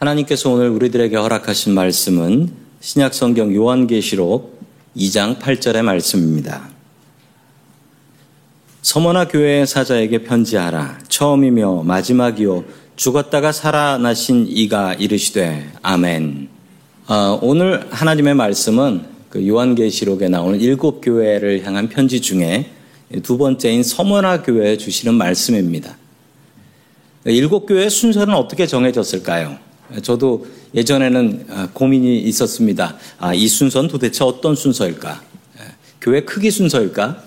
하나님께서 오늘 우리들에게 허락하신 말씀은 신약 성경 요한계시록 2장 8절의 말씀입니다. 서머나 교회의 사자에게 편지하라. 처음이며 마지막이요. 죽었다가 살아나신 이가 이르시되 아멘. 어, 오늘 하나님의 말씀은 그 요한계시록에 나오는 일곱 교회를 향한 편지 중에 두 번째인 서머나 교회에 주시는 말씀입니다. 일곱 교회의 순서는 어떻게 정해졌을까요? 저도 예전에는 어, 고민이 있었습니다. 아, 이 순서는 도대체 어떤 순서일까? 예, 교회 크기 순서일까?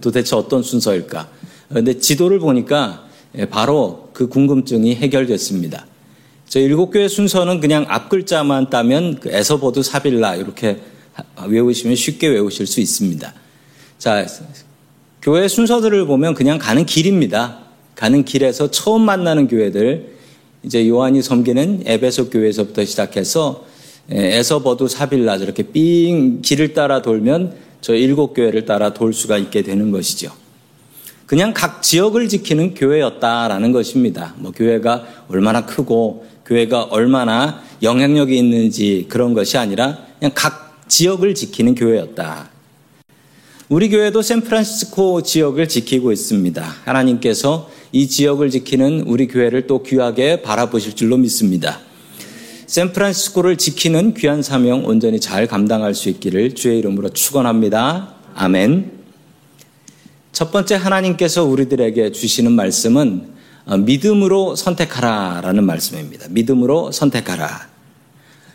도대체 어떤 순서일까? 근데 지도를 보니까 예, 바로 그 궁금증이 해결됐습니다. 저 일곱 교회 순서는 그냥 앞 글자만 따면 그 에서보드 사빌라 이렇게 외우시면 쉽게 외우실 수 있습니다. 자, 교회 순서들을 보면 그냥 가는 길입니다. 가는 길에서 처음 만나는 교회들, 이제 요한이 섬기는 에베소 교회에서부터 시작해서 에서버두 사빌라 저렇게 삥 길을 따라 돌면 저 일곱 교회를 따라 돌 수가 있게 되는 것이죠. 그냥 각 지역을 지키는 교회였다라는 것입니다. 뭐 교회가 얼마나 크고 교회가 얼마나 영향력이 있는지 그런 것이 아니라 그냥 각 지역을 지키는 교회였다. 우리 교회도 샌프란시스코 지역을 지키고 있습니다. 하나님께서 이 지역을 지키는 우리 교회를 또 귀하게 바라보실 줄로 믿습니다. 샌프란시스코를 지키는 귀한 사명 온전히 잘 감당할 수 있기를 주의 이름으로 축원합니다. 아멘. 첫 번째 하나님께서 우리들에게 주시는 말씀은 어, 믿음으로 선택하라라는 말씀입니다. 믿음으로 선택하라.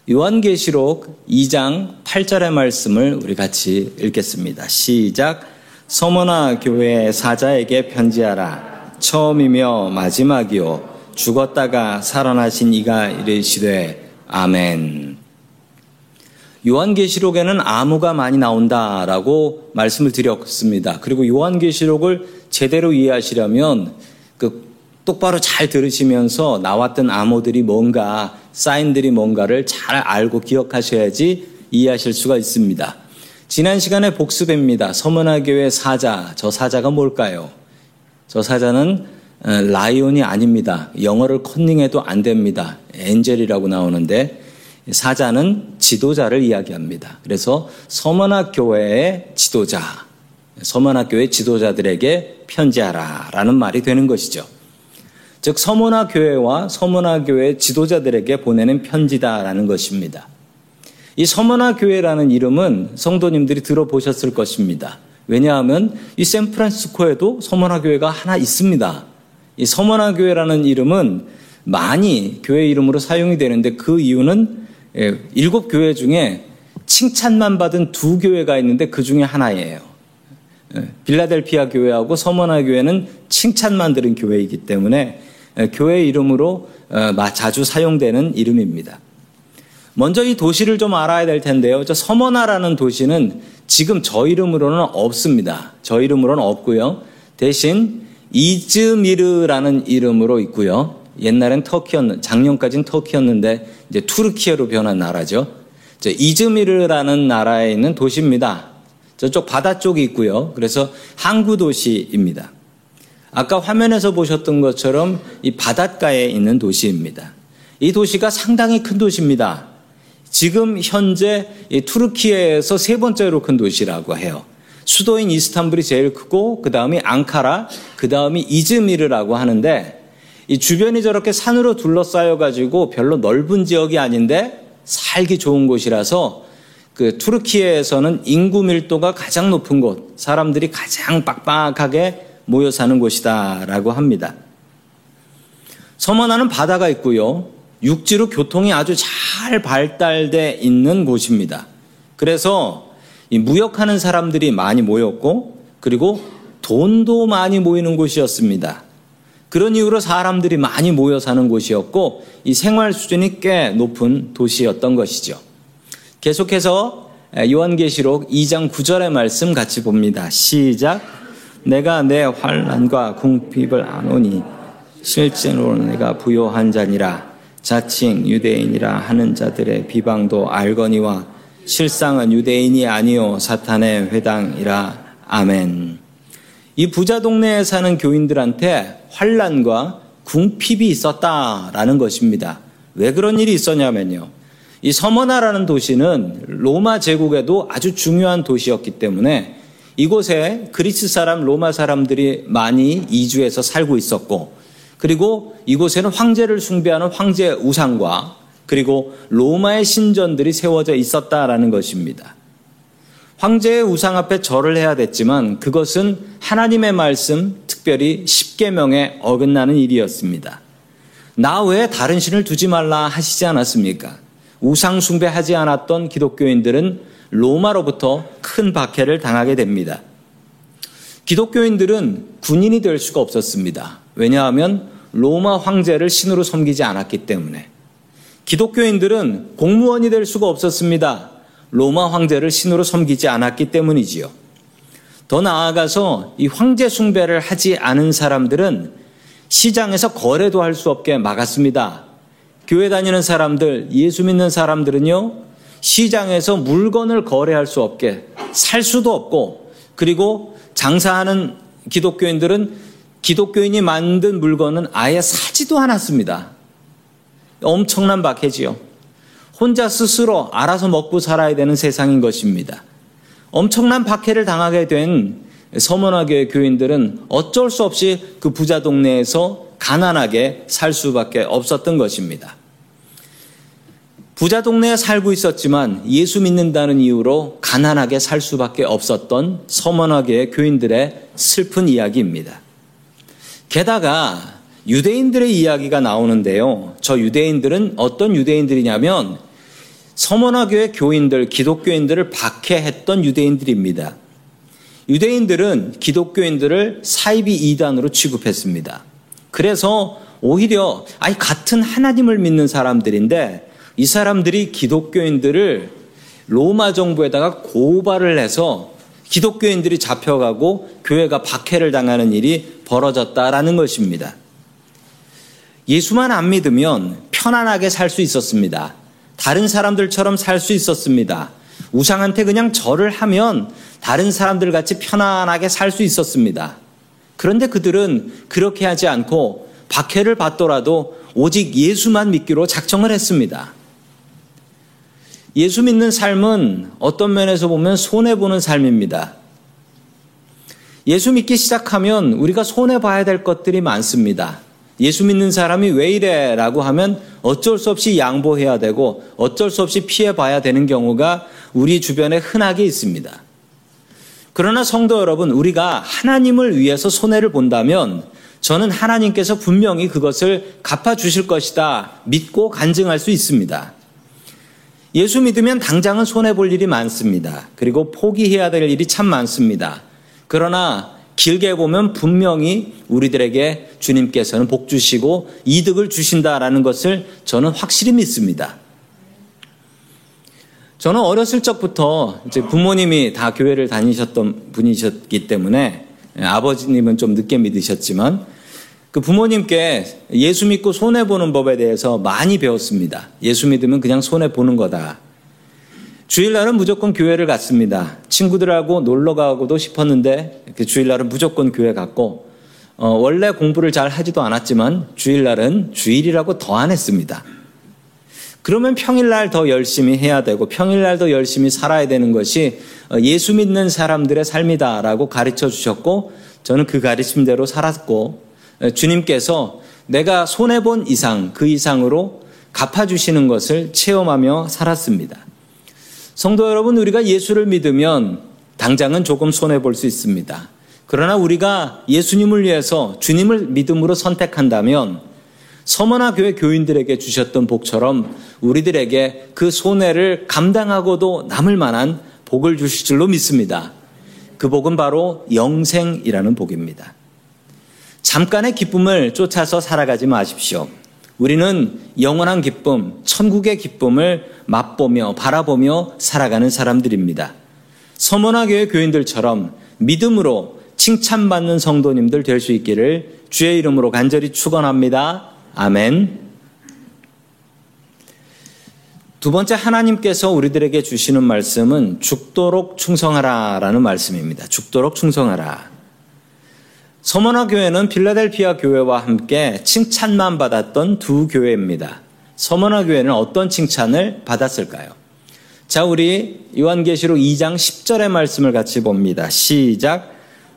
요한계시록 2장 8절의 말씀을 우리 같이 읽겠습니다. 시작. 서머나 교회 사자에게 편지하라. 처음이며 마지막이요. 죽었다가 살아나신 이가 이르시되 아멘. 요한계시록에는 암호가 많이 나온다라고 말씀을 드렸습니다. 그리고 요한계시록을 제대로 이해하시려면 그 똑바로 잘 들으시면서 나왔던 암호들이 뭔가, 사인들이 뭔가를 잘 알고 기억하셔야지 이해하실 수가 있습니다. 지난 시간에 복습입니다. 서문화교회 사자, 저 사자가 뭘까요? 저 사자는 어, 라이온이 아닙니다. 영어를 컨닝해도 안 됩니다. 엔젤이라고 나오는데 사자는 지도자를 이야기합니다. 그래서 서문화 교회의 지도자, 서문화 교회 지도자들에게 편지하라라는 말이 되는 것이죠. 즉 서문화 교회와 서문화 교회 지도자들에게 보내는 편지다라는 것입니다. 이 서문화 교회라는 이름은 성도님들이 들어보셨을 것입니다. 왜냐하면 이 샌프란시스코에도 서문화 교회가 하나 있습니다. 이 서문화 교회라는 이름은 많이 교회 이름으로 사용이 되는데 그 이유는 예, 일곱 교회 중에 칭찬만 받은 두 교회가 있는데 그 중에 하나예요. 예, 빌라델피아 교회하고 서문화 교회는 칭찬만 들은 교회이기 때문에 교회 이름으로 어, 자주 사용되는 이름입니다. 먼저 이 도시를 좀 알아야 될 텐데요. 저 서머나라는 도시는 지금 저 이름으로는 없습니다. 저 이름으로는 없고요. 대신 이즈미르라는 이름으로 있고요. 옛날엔 터키였는 작년까지는 터키였는데 이제 투르키예로 변한 나라죠. 이즈미르라는 나라에 있는 도시입니다. 저쪽 바다 쪽이 있고요. 그래서 항구 도시입니다. 아까 화면에서 보셨던 것처럼 이 바닷가에 있는 도시입니다. 이 도시가 상당히 큰 도시입니다. 지금 현재 투르키에서 세 번째로 큰 도시라고 해요. 수도인 이스탄불이 제일 크고 그 다음이 앙카라, 그 다음이 이즈미르라고 하는데 이 주변이 저렇게 산으로 둘러싸여 가지고 별로 넓은 지역이 아닌데 살기 좋은 곳이라서 그 투르키에서는 인구 밀도가 가장 높은 곳, 사람들이 가장 빡빡하게 모여 사는 곳이다라고 합니다. 서머나는 바다가 있고요. 육지로 교통이 아주 잘 발달돼 있는 곳입니다. 그래서 무역하는 사람들이 많이 모였고 그리고 돈도 많이 모이는 곳이었습니다. 그런 이유로 사람들이 많이 모여 사는 곳이었고 이 생활 수준이 꽤 높은 도시였던 것이죠. 계속해서 요한계시록 2장 9절의 말씀 같이 봅니다. 시작. 내가 내 환란과 궁핍을 아노니 실제로 내가 부요한 자니라 자칭 유대인이라 하는 자들의 비방도 알거니와 실상은 유대인이 아니요 사탄의 회당이라 아멘. 이 부자 동네에 사는 교인들한테 환란과 궁핍이 있었다라는 것입니다. 왜 그런 일이 있었냐면요. 이 서머나라는 도시는 로마 제국에도 아주 중요한 도시였기 때문에 이곳에 그리스 사람, 로마 사람들이 많이 이주해서 살고 있었고 그리고 이곳에는 황제를 숭배하는 황제 우상과 그리고 로마의 신전들이 세워져 있었다라는 것입니다. 황제의 우상 앞에 절을 해야 됐지만 그것은 하나님의 말씀, 특별히 십계명에 어긋나는 일이었습니다. 나 외에 다른 신을 두지 말라 하시지 않았습니까? 우상 숭배하지 않았던 기독교인들은 로마로부터 큰 박해를 당하게 됩니다. 기독교인들은 군인이 될 수가 없었습니다. 왜냐하면 로마 황제를 신으로 섬기지 않았기 때문에. 기독교인들은 공무원이 될 수가 없었습니다. 로마 황제를 신으로 섬기지 않았기 때문이지요. 더 나아가서 이 황제 숭배를 하지 않은 사람들은 시장에서 거래도 할 수 없게 막았습니다. 교회 다니는 사람들, 예수 믿는 사람들은요, 시장에서 물건을 거래할 수 없게 살 수도 없고, 그리고 장사하는 기독교인들은 기독교인이 만든 물건은 아예 사지도 않았습니다. 엄청난 박해지요. 혼자 스스로 알아서 먹고 살아야 되는 세상인 것입니다. 엄청난 박해를 당하게 된 서문화교회 교인들은 어쩔 수 없이 그 부자 동네에서 가난하게 살 수밖에 없었던 것입니다. 부자 동네에 살고 있었지만 예수 믿는다는 이유로 가난하게 살 수밖에 없었던 서문화교회 교인들의 슬픈 이야기입니다. 게다가 유대인들의 이야기가 나오는데요. 저 유대인들은 어떤 유대인들이냐면 서문화교회 교인들, 기독교인들을 박해했던 유대인들입니다. 유대인들은 기독교인들을 사이비 이단으로 취급했습니다. 그래서 오히려 아니 같은 하나님을 믿는 사람들인데 이 사람들이 기독교인들을 로마 정부에다가 고발을 해서 기독교인들이 잡혀가고 교회가 박해를 당하는 일이 벌어졌다라는 것입니다. 예수만 안 믿으면 편안하게 살 수 있었습니다. 다른 사람들처럼 살 수 있었습니다. 우상한테 그냥 절을 하면 다른 사람들 같이 편안하게 살 수 있었습니다. 그런데 그들은 그렇게 하지 않고 박해를 받더라도 오직 예수만 믿기로 작정을 했습니다. 예수 믿는 삶은 어떤 면에서 보면 손해보는 삶입니다. 예수 믿기 시작하면 우리가 손해봐야 될 것들이 많습니다. 예수 믿는 사람이 왜 이래? 라고 하면 어쩔 수 없이 양보해야 되고 어쩔 수 없이 피해봐야 되는 경우가 우리 주변에 흔하게 있습니다. 그러나 성도 여러분, 우리가 하나님을 위해서 손해를 본다면 저는 하나님께서 분명히 그것을 갚아주실 것이다 믿고 간증할 수 있습니다. 예수 믿으면 당장은 손해볼 일이 많습니다. 그리고 포기해야 될 일이 참 많습니다. 그러나 길게 보면 분명히 우리들에게 주님께서는 복 주시고 이득을 주신다라는 것을 저는 확실히 믿습니다. 저는 어렸을 적부터 이제 부모님이 다 교회를 다니셨던 분이셨기 때문에 아버지님은 좀 늦게 믿으셨지만 그 부모님께 예수 믿고 손해 보는 법에 대해서 많이 배웠습니다. 예수 믿으면 그냥 손해 보는 거다. 주일날은 무조건 교회를 갔습니다. 친구들하고 놀러 가고도 싶었는데 그 주일날은 무조건 교회 갔고 어, 원래 공부를 잘 하지도 않았지만 주일날은 주일이라고 더 안 했습니다. 그러면 평일날 더 열심히 해야 되고 평일날 더 열심히 살아야 되는 것이 어, 예수 믿는 사람들의 삶이다라고 가르쳐 주셨고 저는 그 가르침대로 살았고 어, 주님께서 내가 손해본 이상 그 이상으로 갚아주시는 것을 체험하며 살았습니다. 성도 여러분, 우리가 예수를 믿으면 당장은 조금 손해볼 수 있습니다. 그러나 우리가 예수님을 위해서 주님을 믿음으로 선택한다면 서머나 교회 교인들에게 주셨던 복처럼 우리들에게 그 손해를 감당하고도 남을 만한 복을 주실 줄로 믿습니다. 그 복은 바로 영생이라는 복입니다. 잠깐의 기쁨을 쫓아서 살아가지 마십시오. 우리는 영원한 기쁨, 천국의 기쁨을 맛보며 바라보며 살아가는 사람들입니다. 서문화교회 교인들처럼 믿음으로 칭찬받는 성도님들 될 수 있기를 주의 이름으로 간절히 축원합니다. 아멘. 두 번째 하나님께서 우리들에게 주시는 말씀은 죽도록 충성하라라는 말씀입니다. 죽도록 충성하라. 서머나 교회는 필라델피아 교회와 함께 칭찬만 받았던 두 교회입니다. 서머나 교회는 어떤 칭찬을 받았을까요? 자, 우리 요한계시록 2장 10절의 말씀을 같이 봅니다. 시작.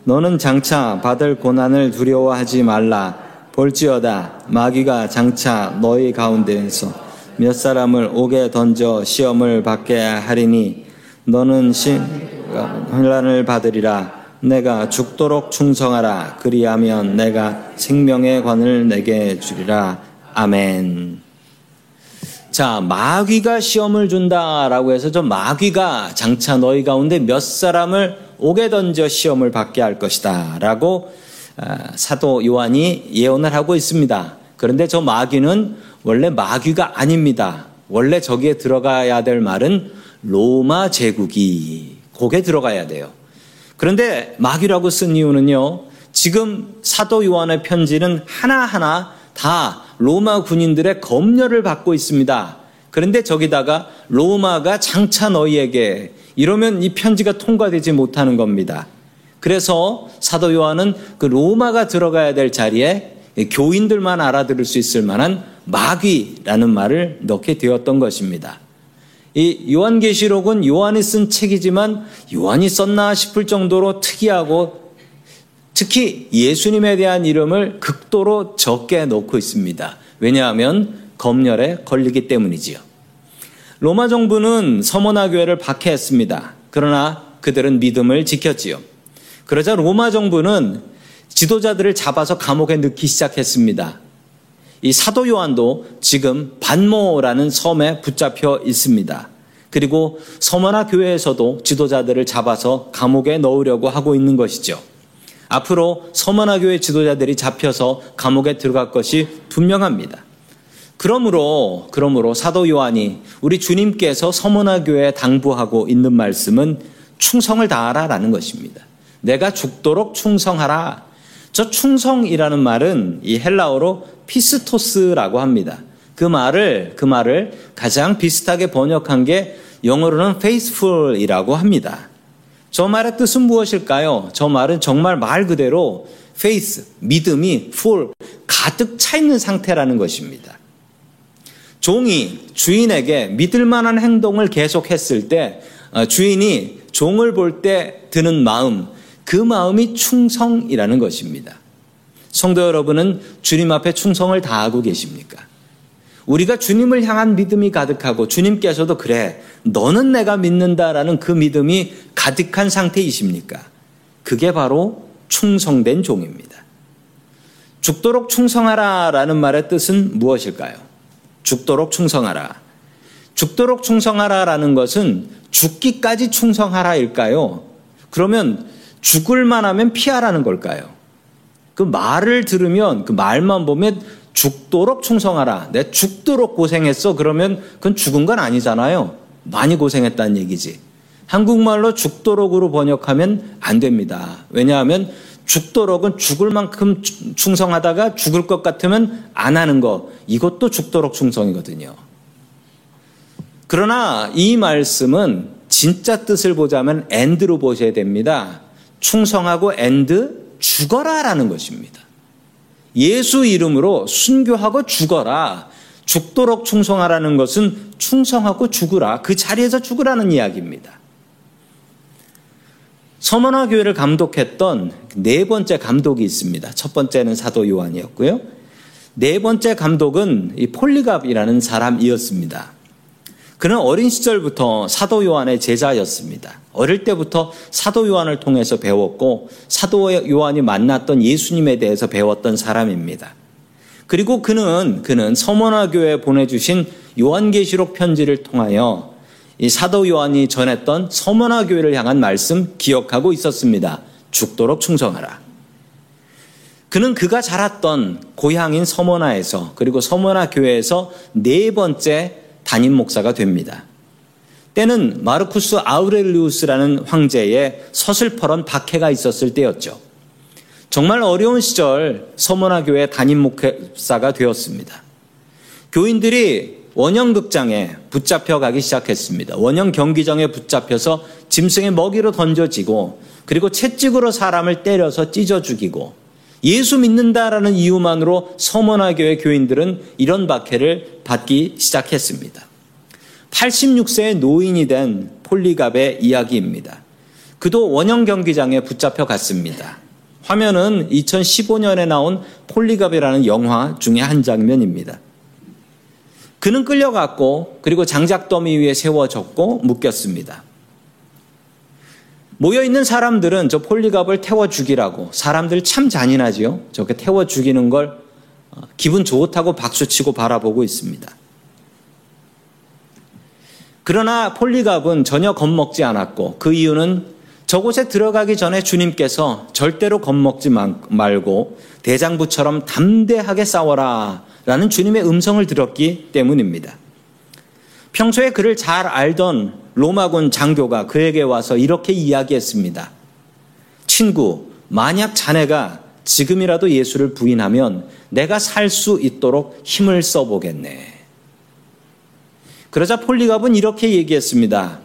너는 장차 받을 고난을 두려워하지 말라. 볼지어다 마귀가 장차 너희 가운데에서 몇 사람을 옥에 던져 시험을 받게 하리니 너는 신 혼란을 받으리라. 내가 죽도록 충성하라. 그리하면 내가 생명의 관을 내게 주리라. 아멘. 자, 마귀가 시험을 준다라고 해서 저 마귀가 장차 너희 가운데 몇 사람을 옥에 던져 시험을 받게 할 것이다. 라고 아, 사도 요한이 예언을 하고 있습니다. 그런데 저 마귀는 원래 마귀가 아닙니다. 원래 저기에 들어가야 될 말은 로마 제국이 거기에 들어가야 돼요. 그런데 마귀라고 쓴 이유는요. 지금 사도 요한의 편지는 하나하나 다 로마 군인들의 검열을 받고 있습니다. 그런데 저기다가 로마가 장차 너희에게 이러면 이 편지가 통과되지 못하는 겁니다. 그래서 사도 요한은 그 로마가 들어가야 될 자리에 교인들만 알아들을 수 있을 만한 마귀라는 말을 넣게 되었던 것입니다. 이 요한계시록은 요한이 쓴 책이지만 요한이 썼나 싶을 정도로 특이하고 특히 예수님에 대한 이름을 극도로 적게 놓고 있습니다. 왜냐하면 검열에 걸리기 때문이지요. 로마 정부는 서머나 교회를 박해했습니다. 그러나 그들은 믿음을 지켰지요. 그러자 로마 정부는 지도자들을 잡아서 감옥에 넣기 시작했습니다. 이 사도 요한도 지금 반모라는 섬에 붙잡혀 있습니다. 그리고 서머나 교회에서도 지도자들을 잡아서 감옥에 넣으려고 하고 있는 것이죠. 앞으로 서머나 교회 지도자들이 잡혀서 감옥에 들어갈 것이 분명합니다. 그러므로 그러므로 사도 요한이 우리 주님께서 서머나 교회에 당부하고 있는 말씀은 충성을 다하라라는 것입니다. 내가 죽도록 충성하라. 저 충성이라는 말은 이 헬라어로 피스토스라고 합니다. 그 말을 그 말을 가장 비슷하게 번역한 게 영어로는 faithful이라고 합니다. 저 말의 뜻은 무엇일까요? 저 말은 정말 말 그대로 faith, 믿음이 full, 가득 차 있는 상태라는 것입니다. 종이 주인에게 믿을 만한 행동을 계속했을 때 어, 주인이 종을 볼 때 드는 마음, 그 마음이 충성이라는 것입니다. 성도 여러분은 주님 앞에 충성을 다하고 계십니까? 우리가 주님을 향한 믿음이 가득하고 주님께서도 그래, 너는 내가 믿는다라는 그 믿음이 가득한 상태이십니까? 그게 바로 충성된 종입니다. 죽도록 충성하라 라는 말의 뜻은 무엇일까요? 죽도록 충성하라. 죽도록 충성하라 라는 것은 죽기까지 충성하라일까요? 그러면 죽을 만 하면 피하라는 걸까요? 그 말을 들으면 그 말만 보면 죽도록 충성하라. 내 죽도록 고생했어. 그러면 그건 죽은 건 아니잖아요. 많이 고생했다는 얘기지. 한국말로 죽도록으로 번역하면 안 됩니다. 왜냐하면 죽도록은 죽을 만큼 충성하다가 죽을 것 같으면 안 하는 거. 이것도 죽도록 충성이거든요. 그러나 이 말씀은 진짜 뜻을 보자면 and로 보셔야 됩니다. 충성하고 and 죽어라라는 것입니다. 예수 이름으로 순교하고 죽어라. 죽도록 충성하라는 것은 충성하고 죽으라. 그 자리에서 죽으라는 이야기입니다. 서머나 교회를 감독했던 네 번째 감독이 있습니다. 첫 번째는 사도 요한이었고요. 네 번째 감독은 이 폴리갑이라는 사람이었습니다. 그는 어린 시절부터 사도 요한의 제자였습니다. 어릴 때부터 사도 요한을 통해서 배웠고 사도 요한이 만났던 예수님에 대해서 배웠던 사람입니다. 그리고 그는 그는 서머나 교회에 보내주신 요한계시록 편지를 통하여 이 사도 요한이 전했던 서머나 교회를 향한 말씀 기억하고 있었습니다. 죽도록 충성하라. 그는 그가 자랐던 고향인 서머나에서 그리고 서머나 교회에서 네 번째 담임 목사가 됩니다. 때는 마르쿠스 아우렐리우스라는 황제의 서슬퍼런 박해가 있었을 때였죠. 정말 어려운 시절 서머나 교회 담임 목사가 되었습니다. 교인들이 원형극장에 붙잡혀 가기 시작했습니다. 원형 경기장에 붙잡혀서 짐승의 먹이로 던져지고 그리고 채찍으로 사람을 때려서 찢어 죽이고 예수 믿는다라는 이유만으로 서머나 교회 교인들은 이런 박해를 받기 시작했습니다. 86세의 노인이 된 폴리갑의 이야기입니다. 그도 원형 경기장에 붙잡혀 갔습니다. 화면은 2015년에 나온 폴리갑이라는 영화 중의 한 장면입니다. 그는 끌려갔고 그리고 장작더미 위에 세워졌고 묶였습니다. 모여있는 사람들은 저 폴리갑을 태워 죽이라고 사람들 참 잔인하지요. 저렇게 태워 죽이는 걸 어, 기분 좋다고 박수치고 바라보고 있습니다. 그러나 폴리갑은 전혀 겁먹지 않았고 그 이유는 저곳에 들어가기 전에 주님께서 절대로 겁먹지 말고 대장부처럼 담대하게 싸워라 라는 주님의 음성을 들었기 때문입니다. 평소에 그를 잘 알던 로마군 장교가 그에게 와서 이렇게 이야기했습니다. 친구, 만약 자네가 지금이라도 예수를 부인하면 내가 살 수 있도록 힘을 써보겠네. 그러자 폴리갑은 이렇게 얘기했습니다.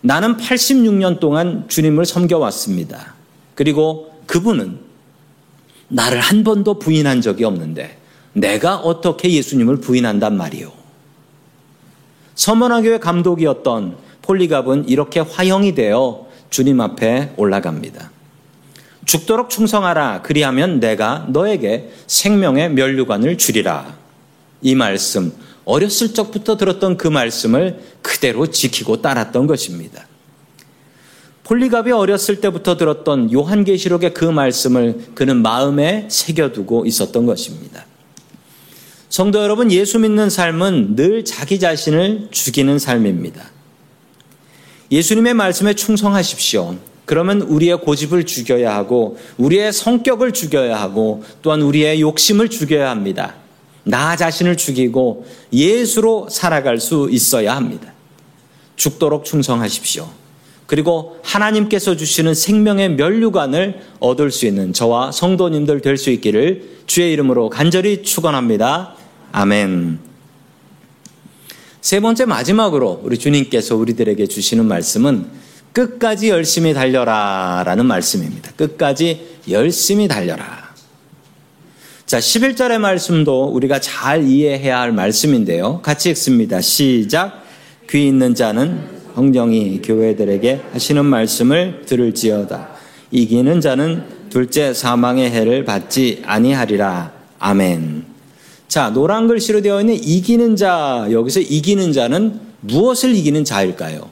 나는 86년 동안 주님을 섬겨왔습니다. 그리고 그분은 나를 한 번도 부인한 적이 없는데 내가 어떻게 예수님을 부인한단 말이오. 서머나 교회 감독이었던 폴리갑은 이렇게 화형이 되어 주님 앞에 올라갑니다. 죽도록 충성하라. 그리하면 내가 너에게 생명의 면류관을 주리라. 이 말씀, 어렸을 적부터 들었던 그 말씀을 그대로 지키고 따랐던 것입니다. 폴리갑이 어렸을 때부터 들었던 요한계시록의 그 말씀을 그는 마음에 새겨두고 있었던 것입니다. 성도 여러분, 예수 믿는 삶은 늘 자기 자신을 죽이는 삶입니다. 예수님의 말씀에 충성하십시오. 그러면 우리의 고집을 죽여야 하고, 우리의 성격을 죽여야 하고, 또한 우리의 욕심을 죽여야 합니다. 나 자신을 죽이고 예수로 살아갈 수 있어야 합니다. 죽도록 충성하십시오. 그리고 하나님께서 주시는 생명의 면류관을 얻을 수 있는 저와 성도님들 될 수 있기를 주의 이름으로 간절히 축원합니다. 아멘. 세 번째 마지막으로 우리 주님께서 우리들에게 주시는 말씀은 끝까지 열심히 달려라 라는 말씀입니다. 끝까지 열심히 달려라. 자, 11절의 말씀도 우리가 잘 이해해야 할 말씀인데요. 같이 읽습니다. 시작. 귀 있는 자는 성령이 교회들에게 하시는 말씀을 들을지어다. 이기는 자는 둘째 사망의 해를 받지 아니하리라. 아멘. 자, 노란 글씨로 되어 있는 이기는 자, 여기서 이기는 자는 무엇을 이기는 자일까요?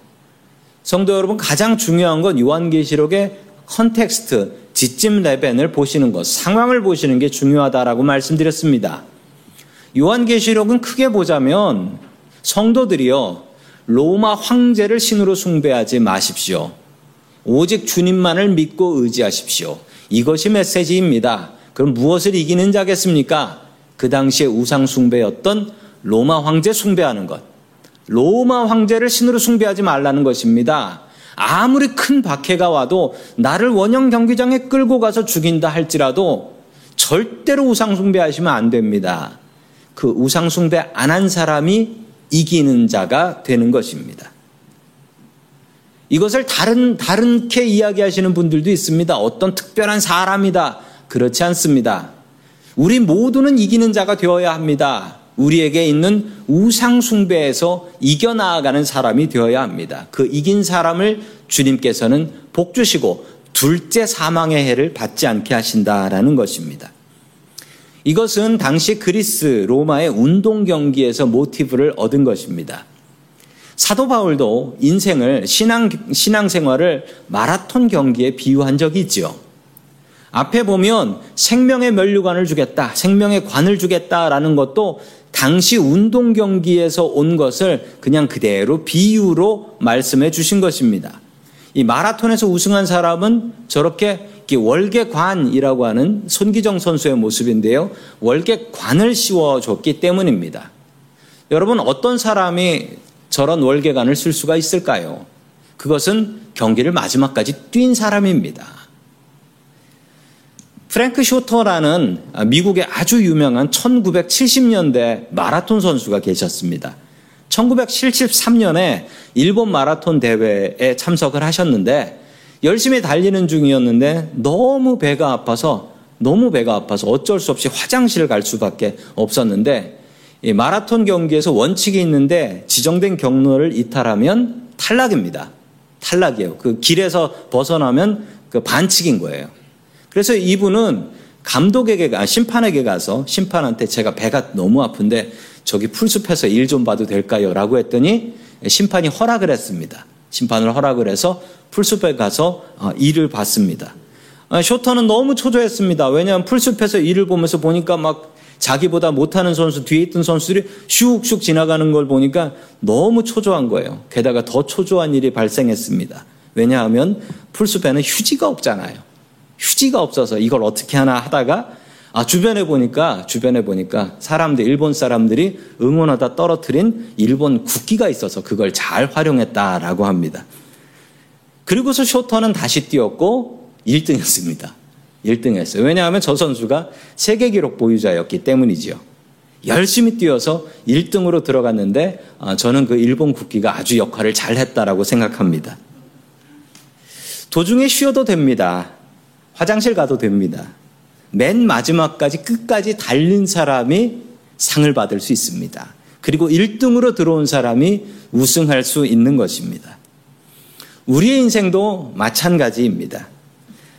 성도 여러분, 가장 중요한 건 요한계시록의 context, Sitz im Leben을 보시는 것, 상황을 보시는 게 중요하다라고 말씀드렸습니다. 요한계시록은 크게 보자면 성도들이요, 로마 황제를 신으로 숭배하지 마십시오. 오직 주님만을 믿고 의지하십시오. 이것이 메시지입니다. 그럼 무엇을 이기는 자겠습니까? 그 당시에 우상 숭배였던 로마 황제 숭배하는 것. 로마 황제를 신으로 숭배하지 말라는 것입니다. 아무리 큰 박해가 와도 나를 원형 경기장에 끌고 가서 죽인다 할지라도 절대로 우상 숭배하시면 안 됩니다. 그 우상 숭배 안 한 사람이 이기는 자가 되는 것입니다. 이것을 다른, 다른게 이야기하시는 분들도 있습니다. 어떤 특별한 사람이다. 그렇지 않습니다. 우리 모두는 이기는 자가 되어야 합니다. 우리에게 있는 우상숭배에서 이겨나가는 사람이 되어야 합니다. 그 이긴 사람을 주님께서는 복주시고 둘째 사망의 해를 받지 않게 하신다라는 것입니다. 이것은 당시 그리스 로마의 운동 경기에서 모티브를 얻은 것입니다. 사도 바울도 인생을 신앙 신앙 생활을 마라톤 경기에 비유한 적이 있죠. 앞에 보면 생명의 면류관을 주겠다, 생명의 관을 주겠다라는 것도 당시 운동 경기에서 온 것을 그냥 그대로 비유로 말씀해 주신 것입니다. 이 마라톤에서 우승한 사람은 저렇게 월계관이라고 하는 손기정 선수의 모습인데요. 월계관을 씌워줬기 때문입니다. 여러분, 어떤 사람이 저런 월계관을 쓸 수가 있을까요? 그것은 경기를 마지막까지 뛴 사람입니다. 프랭크 쇼터라는 미국의 아주 유명한 1970년대 마라톤 선수가 계셨습니다. 1973년에 일본 마라톤 대회에 참석을 하셨는데 열심히 달리는 중이었는데 너무 배가 아파서 너무 배가 아파서 어쩔 수 없이 화장실을 갈 수밖에 없었는데 마라톤 경기에서 원칙이 있는데 지정된 경로를 이탈하면 탈락입니다. 탈락이에요. 그 길에서 벗어나면 그 반칙인 거예요. 그래서 이분은 감독에게, 아, 심판에게 가서 심판한테 제가 배가 너무 아픈데 저기 풀숲에서 일 좀 봐도 될까요? 라고 했더니 심판이 허락을 했습니다. 심판을 허락을 해서 풀숲에 가서 어, 일을 봤습니다. 아, 쇼터는 너무 초조했습니다. 왜냐하면 풀숲에서 일을 보면서 보니까 막 자기보다 못하는 선수, 뒤에 있던 선수들이 슉슉 지나가는 걸 보니까 너무 초조한 거예요. 게다가 더 초조한 일이 발생했습니다. 왜냐하면 풀숲에는 휴지가 없잖아요. 휴지가 없어서 이걸 어떻게 하나 하다가 아, 주변에 보니까, 주변에 보니까 사람들, 일본 사람들이 응원하다 떨어뜨린 일본 국기가 있어서 그걸 잘 활용했다라고 합니다. 그리고서 쇼터는 다시 뛰었고 1등 했습니다. 1등 했어요. 왜냐하면 저 선수가 세계 기록 보유자였기 때문이지요. 열심히 뛰어서 1등으로 들어갔는데 아, 저는 그 일본 국기가 아주 역할을 잘 했다라고 생각합니다. 도중에 쉬어도 됩니다. 화장실 가도 됩니다. 맨 마지막까지 끝까지 달린 사람이 상을 받을 수 있습니다. 그리고 1등으로 들어온 사람이 우승할 수 있는 것입니다. 우리의 인생도 마찬가지입니다.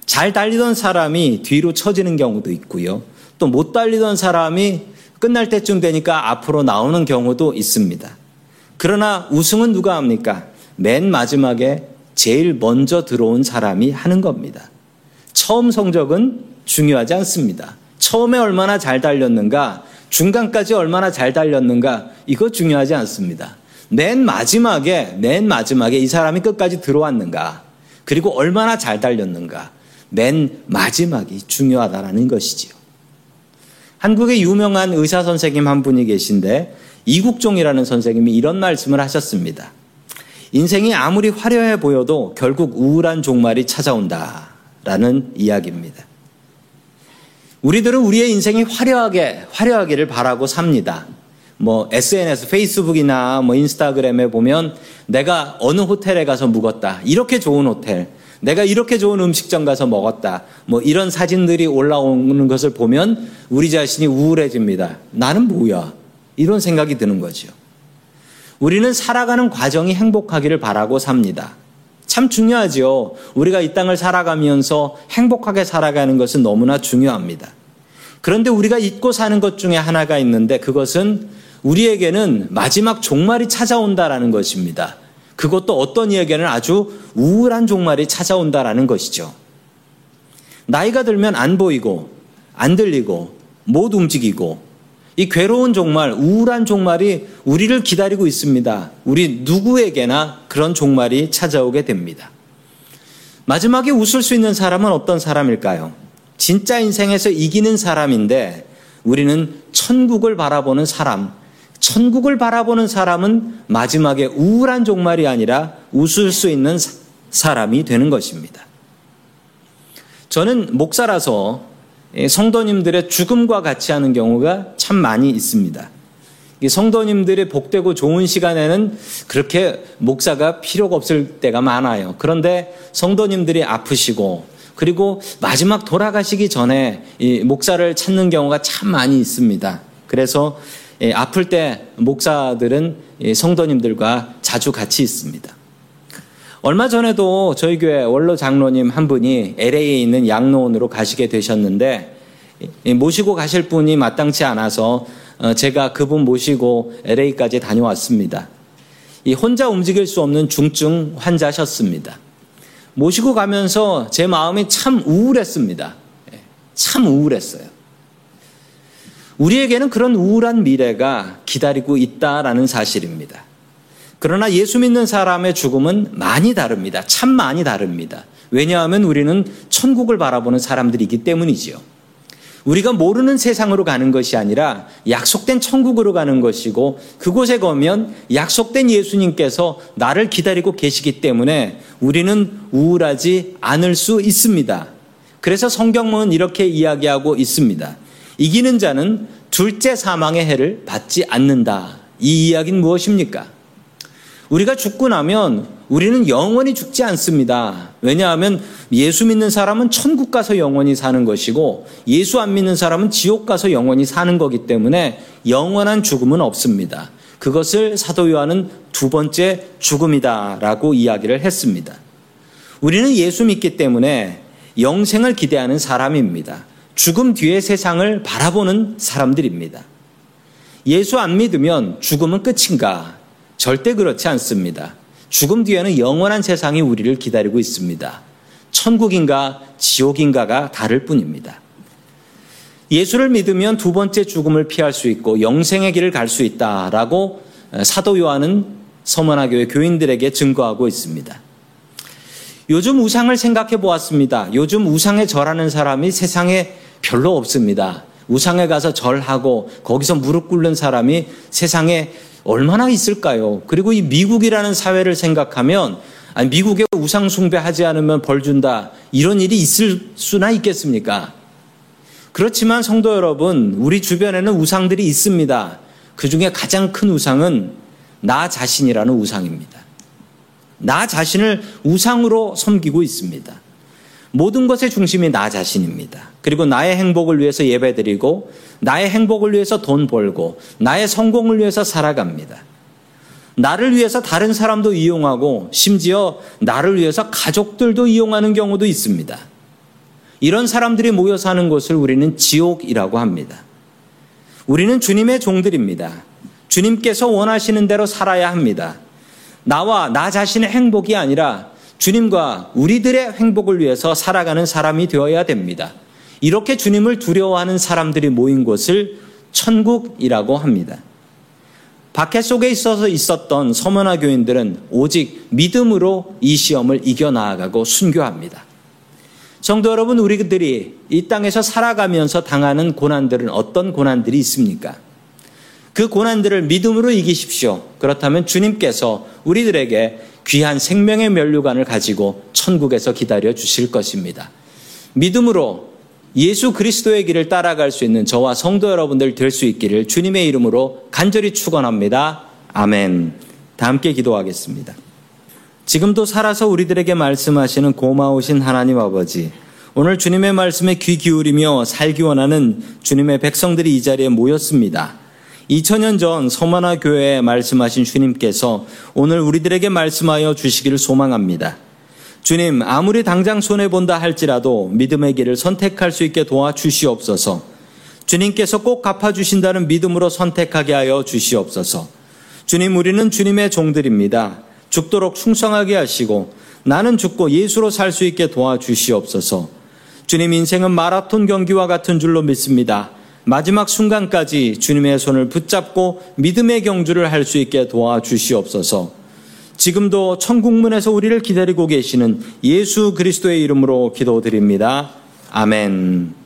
잘 달리던 사람이 뒤로 처지는 경우도 있고요. 또 못 달리던 사람이 끝날 때쯤 되니까 앞으로 나오는 경우도 있습니다. 그러나 우승은 누가 합니까? 맨 마지막에 제일 먼저 들어온 사람이 하는 겁니다. 처음 성적은 중요하지 않습니다. 처음에 얼마나 잘 달렸는가, 중간까지 얼마나 잘 달렸는가, 이거 중요하지 않습니다. 맨 마지막에, 맨 마지막에 이 사람이 끝까지 들어왔는가, 그리고 얼마나 잘 달렸는가, 맨 마지막이 중요하다라는 것이지요. 한국에 유명한 의사 선생님 한 분이 계신데, 이국종이라는 선생님이 이런 말씀을 하셨습니다. 인생이 아무리 화려해 보여도 결국 우울한 종말이 찾아온다. 라는 이야기입니다. 우리들은 우리의 인생이 화려하게, 화려하기를 바라고 삽니다. 뭐 SNS, 페이스북이나 뭐 인스타그램에 보면 내가 어느 호텔에 가서 묵었다. 이렇게 좋은 호텔. 내가 이렇게 좋은 음식점 가서 먹었다. 뭐 이런 사진들이 올라오는 것을 보면 우리 자신이 우울해집니다. 나는 뭐야? 이런 생각이 드는 거죠. 우리는 살아가는 과정이 행복하기를 바라고 삽니다. 참 중요하지요. 우리가 이 땅을 살아가면서 행복하게 살아가는 것은 너무나 중요합니다. 그런데 우리가 잊고 사는 것 중에 하나가 있는데 그것은 우리에게는 마지막 종말이 찾아온다라는 것입니다. 그것도 어떤 이에게는 아주 우울한 종말이 찾아온다라는 것이죠. 나이가 들면 안 보이고, 안 들리고, 못 움직이고, 이 괴로운 종말, 우울한 종말이 우리를 기다리고 있습니다. 우리 누구에게나 그런 종말이 찾아오게 됩니다. 마지막에 웃을 수 있는 사람은 어떤 사람일까요? 진짜 인생에서 이기는 사람인데 우리는 천국을 바라보는 사람, 천국을 바라보는 사람은 마지막에 우울한 종말이 아니라 웃을 수 있는 사람이 되는 것입니다. 저는 목사라서 성도님들의 죽음과 같이 하는 경우가 참 많이 있습니다. 성도님들의 복되고 좋은 시간에는 그렇게 목사가 필요가 없을 때가 많아요. 그런데 성도님들이 아프시고 그리고 마지막 돌아가시기 전에 목사를 찾는 경우가 참 많이 있습니다. 그래서 아플 때 목사들은 성도님들과 자주 같이 있습니다. 얼마 전에도 저희 교회 원로 장로님 한 분이 LA에 있는 양로원으로 가시게 되셨는데 모시고 가실 분이 마땅치 않아서 어, 제가 그분 모시고 LA까지 다녀왔습니다. 혼자 움직일 수 없는 중증 환자셨습니다. 모시고 가면서 제 마음이 참 우울했습니다. 예, 참 우울했어요. 우리에게는 그런 우울한 미래가 기다리고 있다라는 사실입니다. 그러나 예수 믿는 사람의 죽음은 많이 다릅니다. 참 많이 다릅니다. 왜냐하면 우리는 천국을 바라보는 사람들이기 때문이지요. 우리가 모르는 세상으로 가는 것이 아니라 약속된 천국으로 가는 것이고 그곳에 가면 약속된 예수님께서 나를 기다리고 계시기 때문에 우리는 우울하지 않을 수 있습니다. 그래서 성경은 이렇게 이야기하고 있습니다. 이기는 자는 둘째 사망의 해를 받지 않는다. 이 이야기는 무엇입니까? 우리가 죽고 나면 우리는 영원히 죽지 않습니다. 왜냐하면 예수 믿는 사람은 천국 가서 영원히 사는 것이고 예수 안 믿는 사람은 지옥 가서 영원히 사는 거기 때문에 영원한 죽음은 없습니다. 그것을 사도 요한은 두 번째 죽음이다라고 이야기를 했습니다. 우리는 예수 믿기 때문에 영생을 기대하는 사람입니다. 죽음 뒤의 세상을 바라보는 사람들입니다. 예수 안 믿으면 죽음은 끝인가? 절대 그렇지 않습니다. 죽음 뒤에는 영원한 세상이 우리를 기다리고 있습니다. 천국인가 지옥인가가 다를 뿐입니다. 예수를 믿으면 두 번째 죽음을 피할 수 있고 영생의 길을 갈 수 있다라고 사도 요한은 서머나교회 교인들에게 증거하고 있습니다. 요즘 우상을 생각해 보았습니다. 요즘 우상에 절하는 사람이 세상에 별로 없습니다. 우상에 가서 절하고 거기서 무릎 꿇는 사람이 세상에 얼마나 있을까요? 그리고 이 미국이라는 사회를 생각하면 아니, 미국에 우상 숭배하지 않으면 벌 준다. 이런 일이 있을 수나 있겠습니까? 그렇지만 성도 여러분, 우리 주변에는 우상들이 있습니다. 그 중에 가장 큰 우상은 나 자신이라는 우상입니다. 나 자신을 우상으로 섬기고 있습니다. 모든 것의 중심이 나 자신입니다. 그리고 나의 행복을 위해서 예배드리고, 나의 행복을 위해서 돈 벌고, 나의 성공을 위해서 살아갑니다. 나를 위해서 다른 사람도 이용하고, 심지어 나를 위해서 가족들도 이용하는 경우도 있습니다. 이런 사람들이 모여 사는 곳을 우리는 지옥이라고 합니다. 우리는 주님의 종들입니다. 주님께서 원하시는 대로 살아야 합니다. 나와 나 자신의 행복이 아니라 주님과 우리들의 행복을 위해서 살아가는 사람이 되어야 됩니다. 이렇게 주님을 두려워하는 사람들이 모인 곳을 천국이라고 합니다. 박해 속에 있어서 있었던 서머나 교인들은 오직 믿음으로 이 시험을 이겨나가고 순교합니다. 성도 여러분, 우리들이 이 땅에서 살아가면서 당하는 고난들은 어떤 고난들이 있습니까? 그 고난들을 믿음으로 이기십시오. 그렇다면 주님께서 우리들에게 귀한 생명의 면류관을 가지고 천국에서 기다려 주실 것입니다. 믿음으로 예수 그리스도의 길을 따라갈 수 있는 저와 성도 여러분들 될 수 있기를 주님의 이름으로 간절히 축원합니다. 아멘. 다 함께 기도하겠습니다. 지금도 살아서 우리들에게 말씀하시는 고마우신 하나님 아버지, 오늘 주님의 말씀에 귀 기울이며 살기 원하는 주님의 백성들이 이 자리에 모였습니다. 2000년 전 서만화 교회에 말씀하신 주님께서 오늘 우리들에게 말씀하여 주시기를 소망합니다. 주님, 아무리 당장 손해본다 할지라도 믿음의 길을 선택할 수 있게 도와주시옵소서. 주님께서 꼭 갚아주신다는 믿음으로 선택하게 하여 주시옵소서. 주님, 우리는 주님의 종들입니다. 죽도록 충성하게 하시고 나는 죽고 예수로 살 수 있게 도와주시옵소서. 주님 인생은 마라톤 경기와 같은 줄로 믿습니다. 마지막 순간까지 주님의 손을 붙잡고 믿음의 경주를 할 수 있게 도와주시옵소서. 지금도 천국문에서 우리를 기다리고 계시는 예수 그리스도의 이름으로 기도드립니다. 아멘.